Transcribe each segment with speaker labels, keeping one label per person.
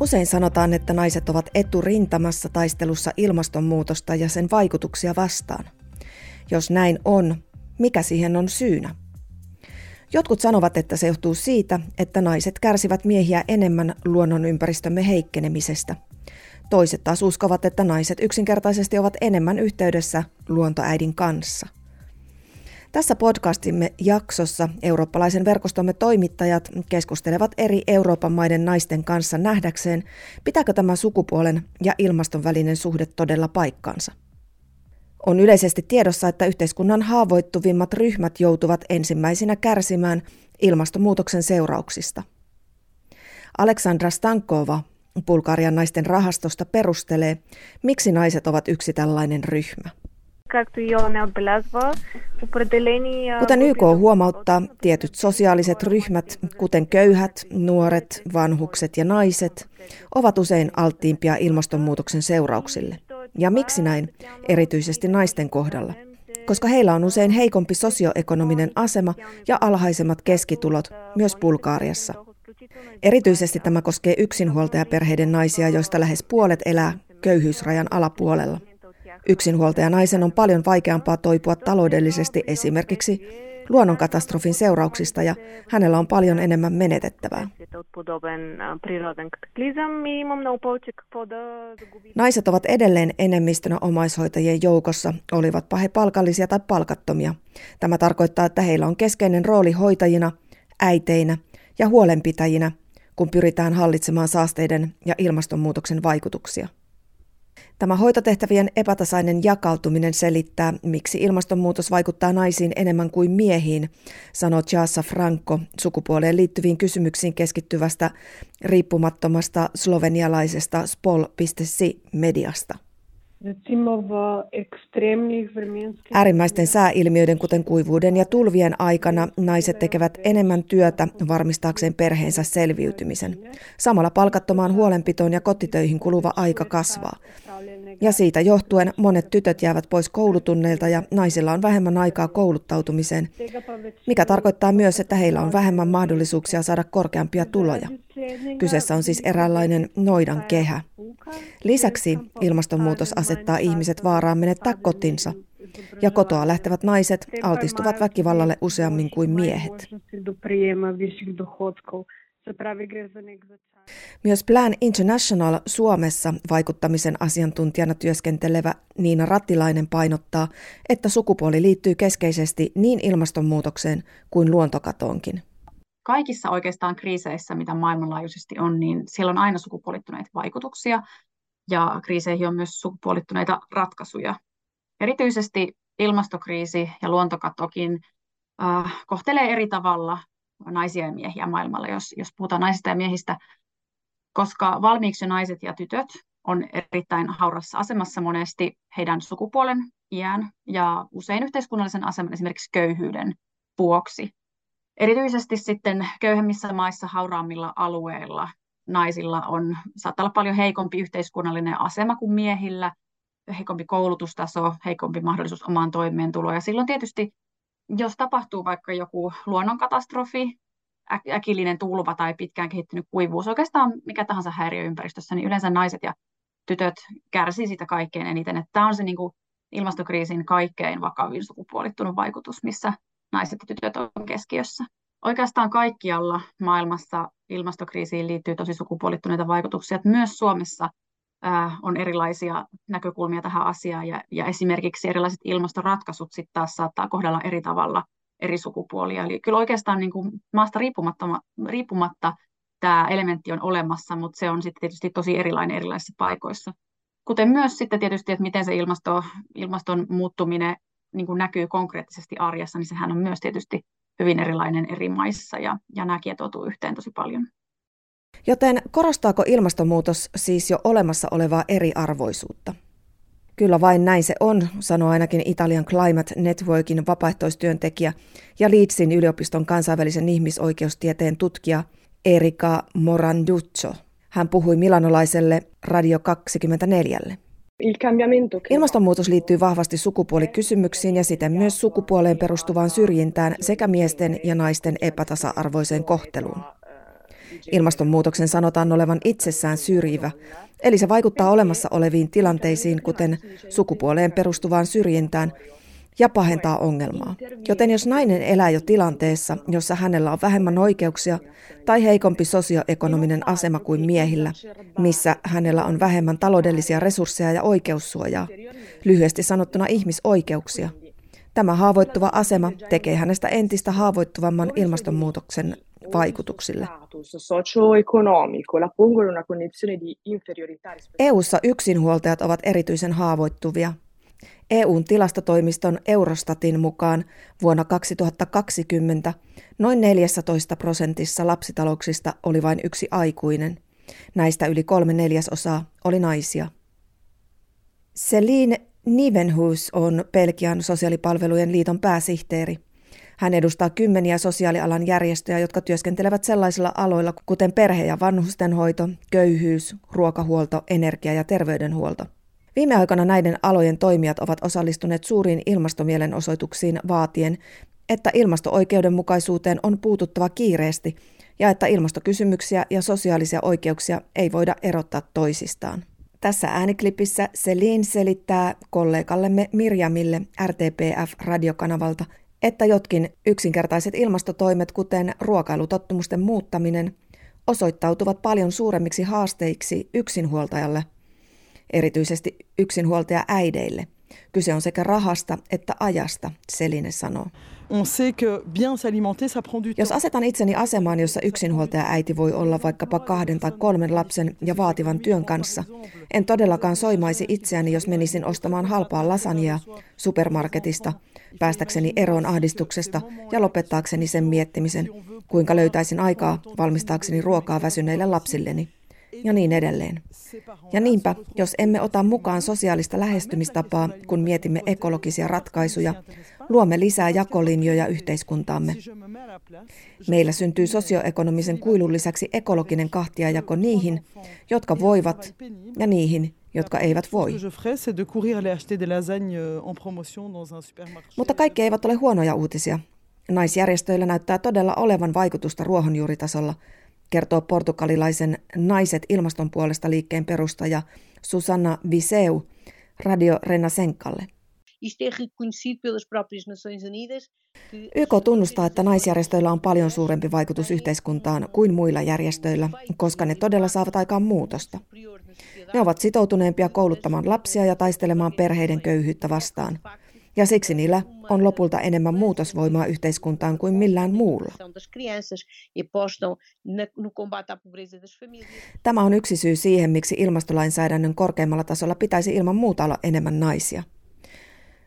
Speaker 1: Usein sanotaan, että naiset ovat eturintamassa taistelussa ilmastonmuutosta ja sen vaikutuksia vastaan. Jos näin on, mikä siihen on syynä? Jotkut sanovat, että se johtuu siitä, että naiset kärsivät miehiä enemmän luonnonympäristömme heikkenemisestä. Toiset taas uskovat, että naiset yksinkertaisesti ovat enemmän yhteydessä luontoäidin kanssa. Tässä podcastimme jaksossa eurooppalaisen verkostomme toimittajat keskustelevat eri Euroopan maiden naisten kanssa nähdäkseen, pitääkö tämä sukupuolen ja ilmaston välinen suhde todella paikkansa. On yleisesti tiedossa, että yhteiskunnan haavoittuvimmat ryhmät joutuvat ensimmäisinä kärsimään ilmastonmuutoksen seurauksista. Aleksandra Stankova Bulgarian naisten rahastosta perustelee, miksi naiset ovat yksi tällainen ryhmä. Kuten YK huomauttaa, tietyt sosiaaliset ryhmät, kuten köyhät, nuoret, vanhukset ja naiset, ovat usein alttiimpia ilmastonmuutoksen seurauksille. Ja miksi näin, erityisesti naisten kohdalla? Koska heillä on usein heikompi sosioekonominen asema ja alhaisemmat keskitulot, myös Bulgaariassa. Erityisesti tämä koskee yksinhuoltajaperheiden naisia, joista lähes puolet elää köyhyysrajan alapuolella. Yksinhuoltaja naisen on paljon vaikeampaa toipua taloudellisesti esimerkiksi luonnonkatastrofin seurauksista ja hänellä on paljon enemmän menetettävää. Naiset ovat edelleen enemmistönä omaishoitajien joukossa, olivatpa he palkallisia tai palkattomia. Tämä tarkoittaa, että heillä on keskeinen rooli hoitajina, äiteinä ja huolenpitäjinä, kun pyritään hallitsemaan saasteiden ja ilmastonmuutoksen vaikutuksia. Tämä hoitotehtävien epätasainen jakautuminen selittää, miksi ilmastonmuutos vaikuttaa naisiin enemmän kuin miehiin, sanoo Chasa Franco sukupuoleen liittyviin kysymyksiin keskittyvästä riippumattomasta slovenialaisesta spol.si mediasta. Äärimmäisten sääilmiöiden, kuten kuivuuden ja tulvien aikana, naiset tekevät enemmän työtä varmistaakseen perheensä selviytymisen. Samalla palkattomaan huolenpitoon ja kotitöihin kuluva aika kasvaa. Ja siitä johtuen monet tytöt jäävät pois koulutunneilta ja naisilla on vähemmän aikaa kouluttautumiseen, mikä tarkoittaa myös, että heillä on vähemmän mahdollisuuksia saada korkeampia tuloja. Kyseessä on siis eräänlainen noidan kehä. Lisäksi ilmastonmuutos asettaa ihmiset vaaraan menettää kotinsa, ja kotoa lähtevät naiset altistuvat väkivallalle useammin kuin miehet. Myös Plan International Suomessa vaikuttamisen asiantuntijana työskentelevä Niina Rattilainen painottaa, että sukupuoli liittyy keskeisesti niin ilmastonmuutokseen kuin luontokatoonkin
Speaker 2: kaikissa oikeastaan kriiseissä, mitä maailmanlaajuisesti on, niin siellä on aina sukupuolittuneita vaikutuksia ja kriiseihin on myös sukupuolittuneita ratkaisuja. Erityisesti ilmastokriisi ja luontokatokin äh, kohtelee eri tavalla naisia ja miehiä maailmalla, jos, jos puhutaan naisista ja miehistä, koska valmiiksi naiset ja tytöt on erittäin haurassa asemassa monesti heidän sukupuolen, iän ja usein yhteiskunnallisen aseman esimerkiksi köyhyyden vuoksi. Erityisesti sitten köyhemmissä maissa, hauraammilla alueilla naisilla on, saattaa olla paljon heikompi yhteiskunnallinen asema kuin miehillä, heikompi koulutustaso, heikompi mahdollisuus omaan toimeentuloon. Ja silloin tietysti, jos tapahtuu vaikka joku luonnonkatastrofi, äkillinen tulva tai pitkään kehittynyt kuivuus, oikeastaan mikä tahansa häiriöympäristössä, niin yleensä naiset ja tytöt kärsii siitä kaikkein eniten. Että tämä on se niin kuin ilmastokriisin kaikkein vakavin sukupuolittunut vaikutus, missä naiset ja tytöt on keskiössä. Oikeastaan kaikkialla maailmassa ilmastokriisiin liittyy tosi sukupuolittuneita vaikutuksia. Myös Suomessa on erilaisia näkökulmia tähän asiaan ja, ja esimerkiksi erilaiset ilmastoratkaisut sitten taas saattaa kohdella eri tavalla eri sukupuolia. Eli kyllä oikeastaan niin kuin maasta riippumatta, riippumatta tämä elementti on olemassa, mutta se on sitten tietysti tosi erilainen erilaisissa paikoissa. Kuten myös sitten tietysti, että miten se ilmasto, ilmaston muuttuminen niin kuin näkyy konkreettisesti arjessa, niin sehän on myös tietysti hyvin erilainen eri maissa ja, ja nämä kietoutuu yhteen tosi paljon.
Speaker 1: Joten korostaako ilmastonmuutos siis jo olemassa olevaa eriarvoisuutta? Kyllä vain näin se on, sanoo ainakin Italian Climate Networkin vapaaehtoistyöntekijä ja Leedsin yliopiston kansainvälisen ihmisoikeustieteen tutkija Erika Moranduccio. Hän puhui milanolaiselle Radio 24. Ilmastonmuutos liittyy vahvasti sukupuolikysymyksiin ja siten myös sukupuoleen perustuvaan syrjintään sekä miesten ja naisten epätasa-arvoiseen kohteluun. Ilmastonmuutoksen sanotaan olevan itsessään syrjivä, eli se vaikuttaa olemassa oleviin tilanteisiin, kuten sukupuoleen perustuvaan syrjintään, ja pahentaa ongelmaa. Joten jos nainen elää jo tilanteessa, jossa hänellä on vähemmän oikeuksia tai heikompi sosioekonominen asema kuin miehillä, missä hänellä on vähemmän taloudellisia resursseja ja oikeussuojaa, lyhyesti sanottuna ihmisoikeuksia, Tämä haavoittuva asema tekee hänestä entistä haavoittuvamman ilmastonmuutoksen vaikutuksille. EU:ssa yksinhuoltajat ovat erityisen haavoittuvia. EUn tilastotoimiston Eurostatin mukaan vuonna 2020 noin 14 prosentissa lapsitalouksista oli vain yksi aikuinen. Näistä yli kolme neljäsosaa oli naisia. Celine Nivenhus on Belgian sosiaalipalvelujen liiton pääsihteeri. Hän edustaa kymmeniä sosiaalialan järjestöjä, jotka työskentelevät sellaisilla aloilla kuten perhe- ja vanhustenhoito, köyhyys, ruokahuolto, energia- ja terveydenhuolto. Viime aikoina näiden alojen toimijat ovat osallistuneet suuriin ilmastomielenosoituksiin vaatien, että ilmasto-oikeudenmukaisuuteen on puututtava kiireesti ja että ilmastokysymyksiä ja sosiaalisia oikeuksia ei voida erottaa toisistaan. Tässä ääniklipissä Selin selittää kollegallemme Mirjamille RTPF-radiokanavalta, että jotkin yksinkertaiset ilmastotoimet, kuten ruokailutottumusten muuttaminen, osoittautuvat paljon suuremmiksi haasteiksi yksinhuoltajalle, erityisesti yksinhuoltaja äideille. Kyse on sekä rahasta että ajasta, Seline sanoo. On sait que bien s'alimenter, ça prend du temps. Jos asetan itseni asemaan, jossa yksinhuoltaja äiti voi olla vaikkapa kahden tai kolmen lapsen ja vaativan työn kanssa, en todellakaan soimaisi itseäni, jos menisin ostamaan halpaa lasagnia supermarketista, päästäkseni eroon ahdistuksesta ja lopettaakseni sen miettimisen, kuinka löytäisin aikaa valmistaakseni ruokaa väsyneille lapsilleni ja niin edelleen. Ja niinpä, jos emme ota mukaan sosiaalista lähestymistapaa, kun mietimme ekologisia ratkaisuja, luomme lisää jakolinjoja yhteiskuntaamme. Meillä syntyy sosioekonomisen kuilun lisäksi ekologinen kahtiajako niihin, jotka voivat, ja niihin, jotka eivät voi. Mutta kaikki eivät ole huonoja uutisia. Naisjärjestöillä näyttää todella olevan vaikutusta ruohonjuuritasolla – kertoo portugalilaisen Naiset ilmaston puolesta liikkeen perustaja Susanna Viseu Radio Renasenkalle. YK tunnustaa, että naisjärjestöillä on paljon suurempi vaikutus yhteiskuntaan kuin muilla järjestöillä, koska ne todella saavat aikaan muutosta. Ne ovat sitoutuneempia kouluttamaan lapsia ja taistelemaan perheiden köyhyyttä vastaan ja siksi niillä on lopulta enemmän muutosvoimaa yhteiskuntaan kuin millään muulla. Tämä on yksi syy siihen, miksi ilmastolainsäädännön korkeimmalla tasolla pitäisi ilman muuta olla enemmän naisia.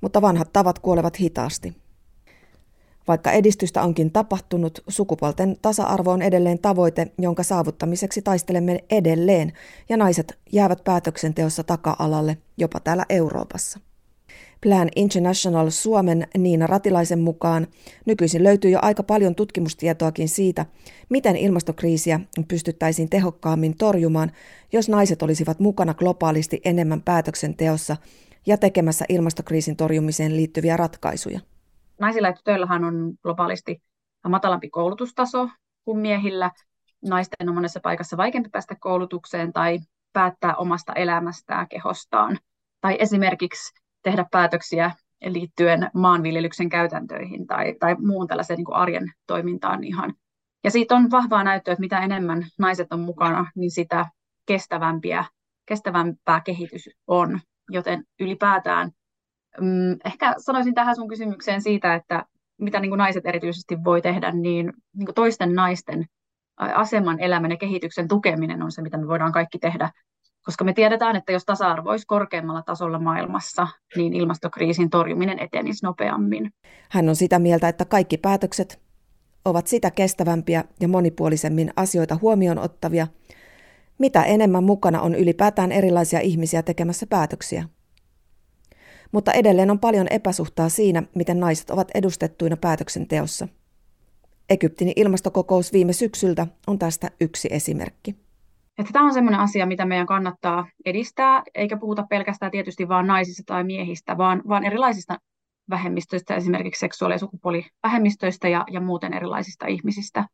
Speaker 1: Mutta vanhat tavat kuolevat hitaasti. Vaikka edistystä onkin tapahtunut, sukupuolten tasa-arvo on edelleen tavoite, jonka saavuttamiseksi taistelemme edelleen, ja naiset jäävät päätöksenteossa taka-alalle, jopa täällä Euroopassa. Plan International Suomen Niina Ratilaisen mukaan nykyisin löytyy jo aika paljon tutkimustietoakin siitä, miten ilmastokriisiä pystyttäisiin tehokkaammin torjumaan, jos naiset olisivat mukana globaalisti enemmän päätöksenteossa ja tekemässä ilmastokriisin torjumiseen liittyviä ratkaisuja.
Speaker 2: Naisilla ja tytöillähän on globaalisti matalampi koulutustaso kuin miehillä. Naisten on monessa paikassa vaikeampi päästä koulutukseen tai päättää omasta elämästään, kehostaan. Tai esimerkiksi tehdä päätöksiä liittyen maanviljelyksen käytäntöihin tai, tai muun tällaisen niin kuin arjen toimintaan ihan. Ja siitä on vahvaa näyttöä, että mitä enemmän naiset on mukana, niin sitä kestävämpiä, kestävämpää kehitys on. Joten ylipäätään mm, ehkä sanoisin tähän sun kysymykseen siitä, että mitä niin kuin naiset erityisesti voi tehdä, niin, niin kuin toisten naisten aseman, elämän ja kehityksen tukeminen on se, mitä me voidaan kaikki tehdä koska me tiedetään, että jos tasa-arvo olisi korkeammalla tasolla maailmassa, niin ilmastokriisin torjuminen etenisi nopeammin.
Speaker 1: Hän on sitä mieltä, että kaikki päätökset ovat sitä kestävämpiä ja monipuolisemmin asioita huomioon ottavia, mitä enemmän mukana on ylipäätään erilaisia ihmisiä tekemässä päätöksiä. Mutta edelleen on paljon epäsuhtaa siinä, miten naiset ovat edustettuina päätöksenteossa. Egyptin ilmastokokous viime syksyltä on tästä yksi esimerkki.
Speaker 2: Että tämä on sellainen asia, mitä meidän kannattaa edistää, eikä puhuta pelkästään tietysti vain naisista tai miehistä, vaan, vaan erilaisista vähemmistöistä, esimerkiksi seksuaali- ja sukupuolivähemmistöistä ja, ja muuten erilaisista ihmisistä.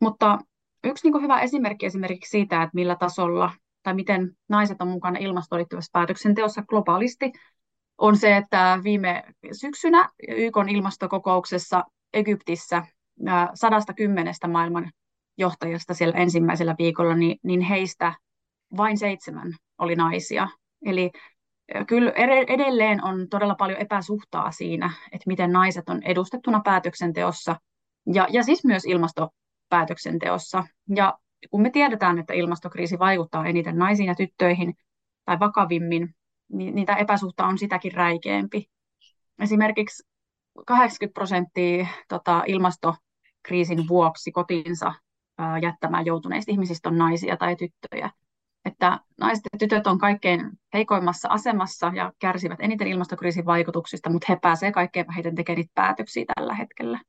Speaker 2: Mutta yksi niin kuin hyvä esimerkki esimerkiksi siitä, että millä tasolla tai miten naiset on mukana ilmastoon päätöksenteossa globaalisti, on se, että viime syksynä YK ilmastokokouksessa Egyptissä 110 maailman johtajasta siellä ensimmäisellä viikolla, niin, niin heistä vain seitsemän oli naisia. Eli kyllä edelleen on todella paljon epäsuhtaa siinä, että miten naiset on edustettuna päätöksenteossa ja, ja siis myös ilmastopäätöksenteossa. Ja kun me tiedetään, että ilmastokriisi vaikuttaa eniten naisiin ja tyttöihin tai vakavimmin, niin niitä epäsuhta on sitäkin räikeämpi. Esimerkiksi 80 prosenttia tota, ilmastokriisin vuoksi kotiinsa ää, jättämään joutuneista ihmisistä on naisia tai tyttöjä. Että naiset ja tytöt on kaikkein heikoimmassa asemassa ja kärsivät eniten ilmastokriisin vaikutuksista, mutta he pääsevät kaikkein vähiten tekemään niitä päätöksiä tällä hetkellä.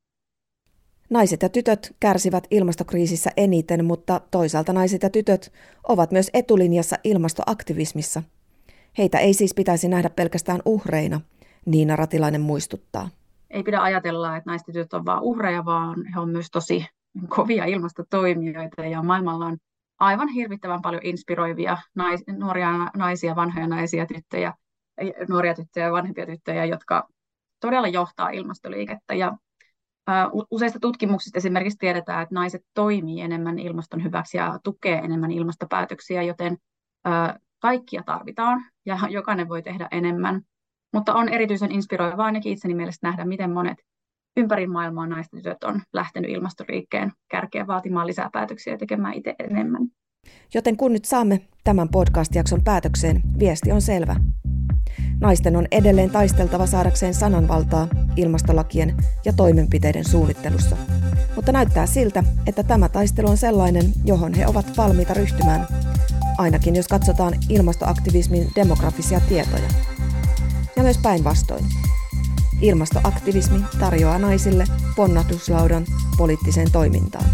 Speaker 1: Naiset ja tytöt kärsivät ilmastokriisissä eniten, mutta toisaalta naiset ja tytöt ovat myös etulinjassa ilmastoaktivismissa. Heitä ei siis pitäisi nähdä pelkästään uhreina, Niina Ratilainen muistuttaa.
Speaker 2: Ei pidä ajatella, että naiset ja tytöt ovat vain uhreja, vaan he ovat myös tosi kovia ilmastotoimijoita ja maailmalla on aivan hirvittävän paljon inspiroivia nais, nuoria naisia, vanhoja naisia, tyttöjä, nuoria tyttöjä ja vanhempia tyttöjä, jotka todella johtaa ilmastoliikettä. Ja Useista tutkimuksista esimerkiksi tiedetään, että naiset toimii enemmän ilmaston hyväksi ja tukee enemmän ilmastopäätöksiä, joten kaikkia tarvitaan ja jokainen voi tehdä enemmän. Mutta on erityisen inspiroivaa ainakin itseni mielestä nähdä, miten monet ympäri maailmaa naiset tytöt on lähtenyt ilmastoriikkeen kärkeä vaatimaan lisää päätöksiä ja tekemään itse enemmän.
Speaker 1: Joten kun nyt saamme tämän podcast-jakson päätökseen, viesti on selvä. Naisten on edelleen taisteltava saadakseen sananvaltaa ilmastolakien ja toimenpiteiden suunnittelussa. Mutta näyttää siltä, että tämä taistelu on sellainen, johon he ovat valmiita ryhtymään, ainakin jos katsotaan ilmastoaktivismin demografisia tietoja. Ja myös päinvastoin. Ilmastoaktivismi tarjoaa naisille ponnahduslaudan poliittiseen toimintaan.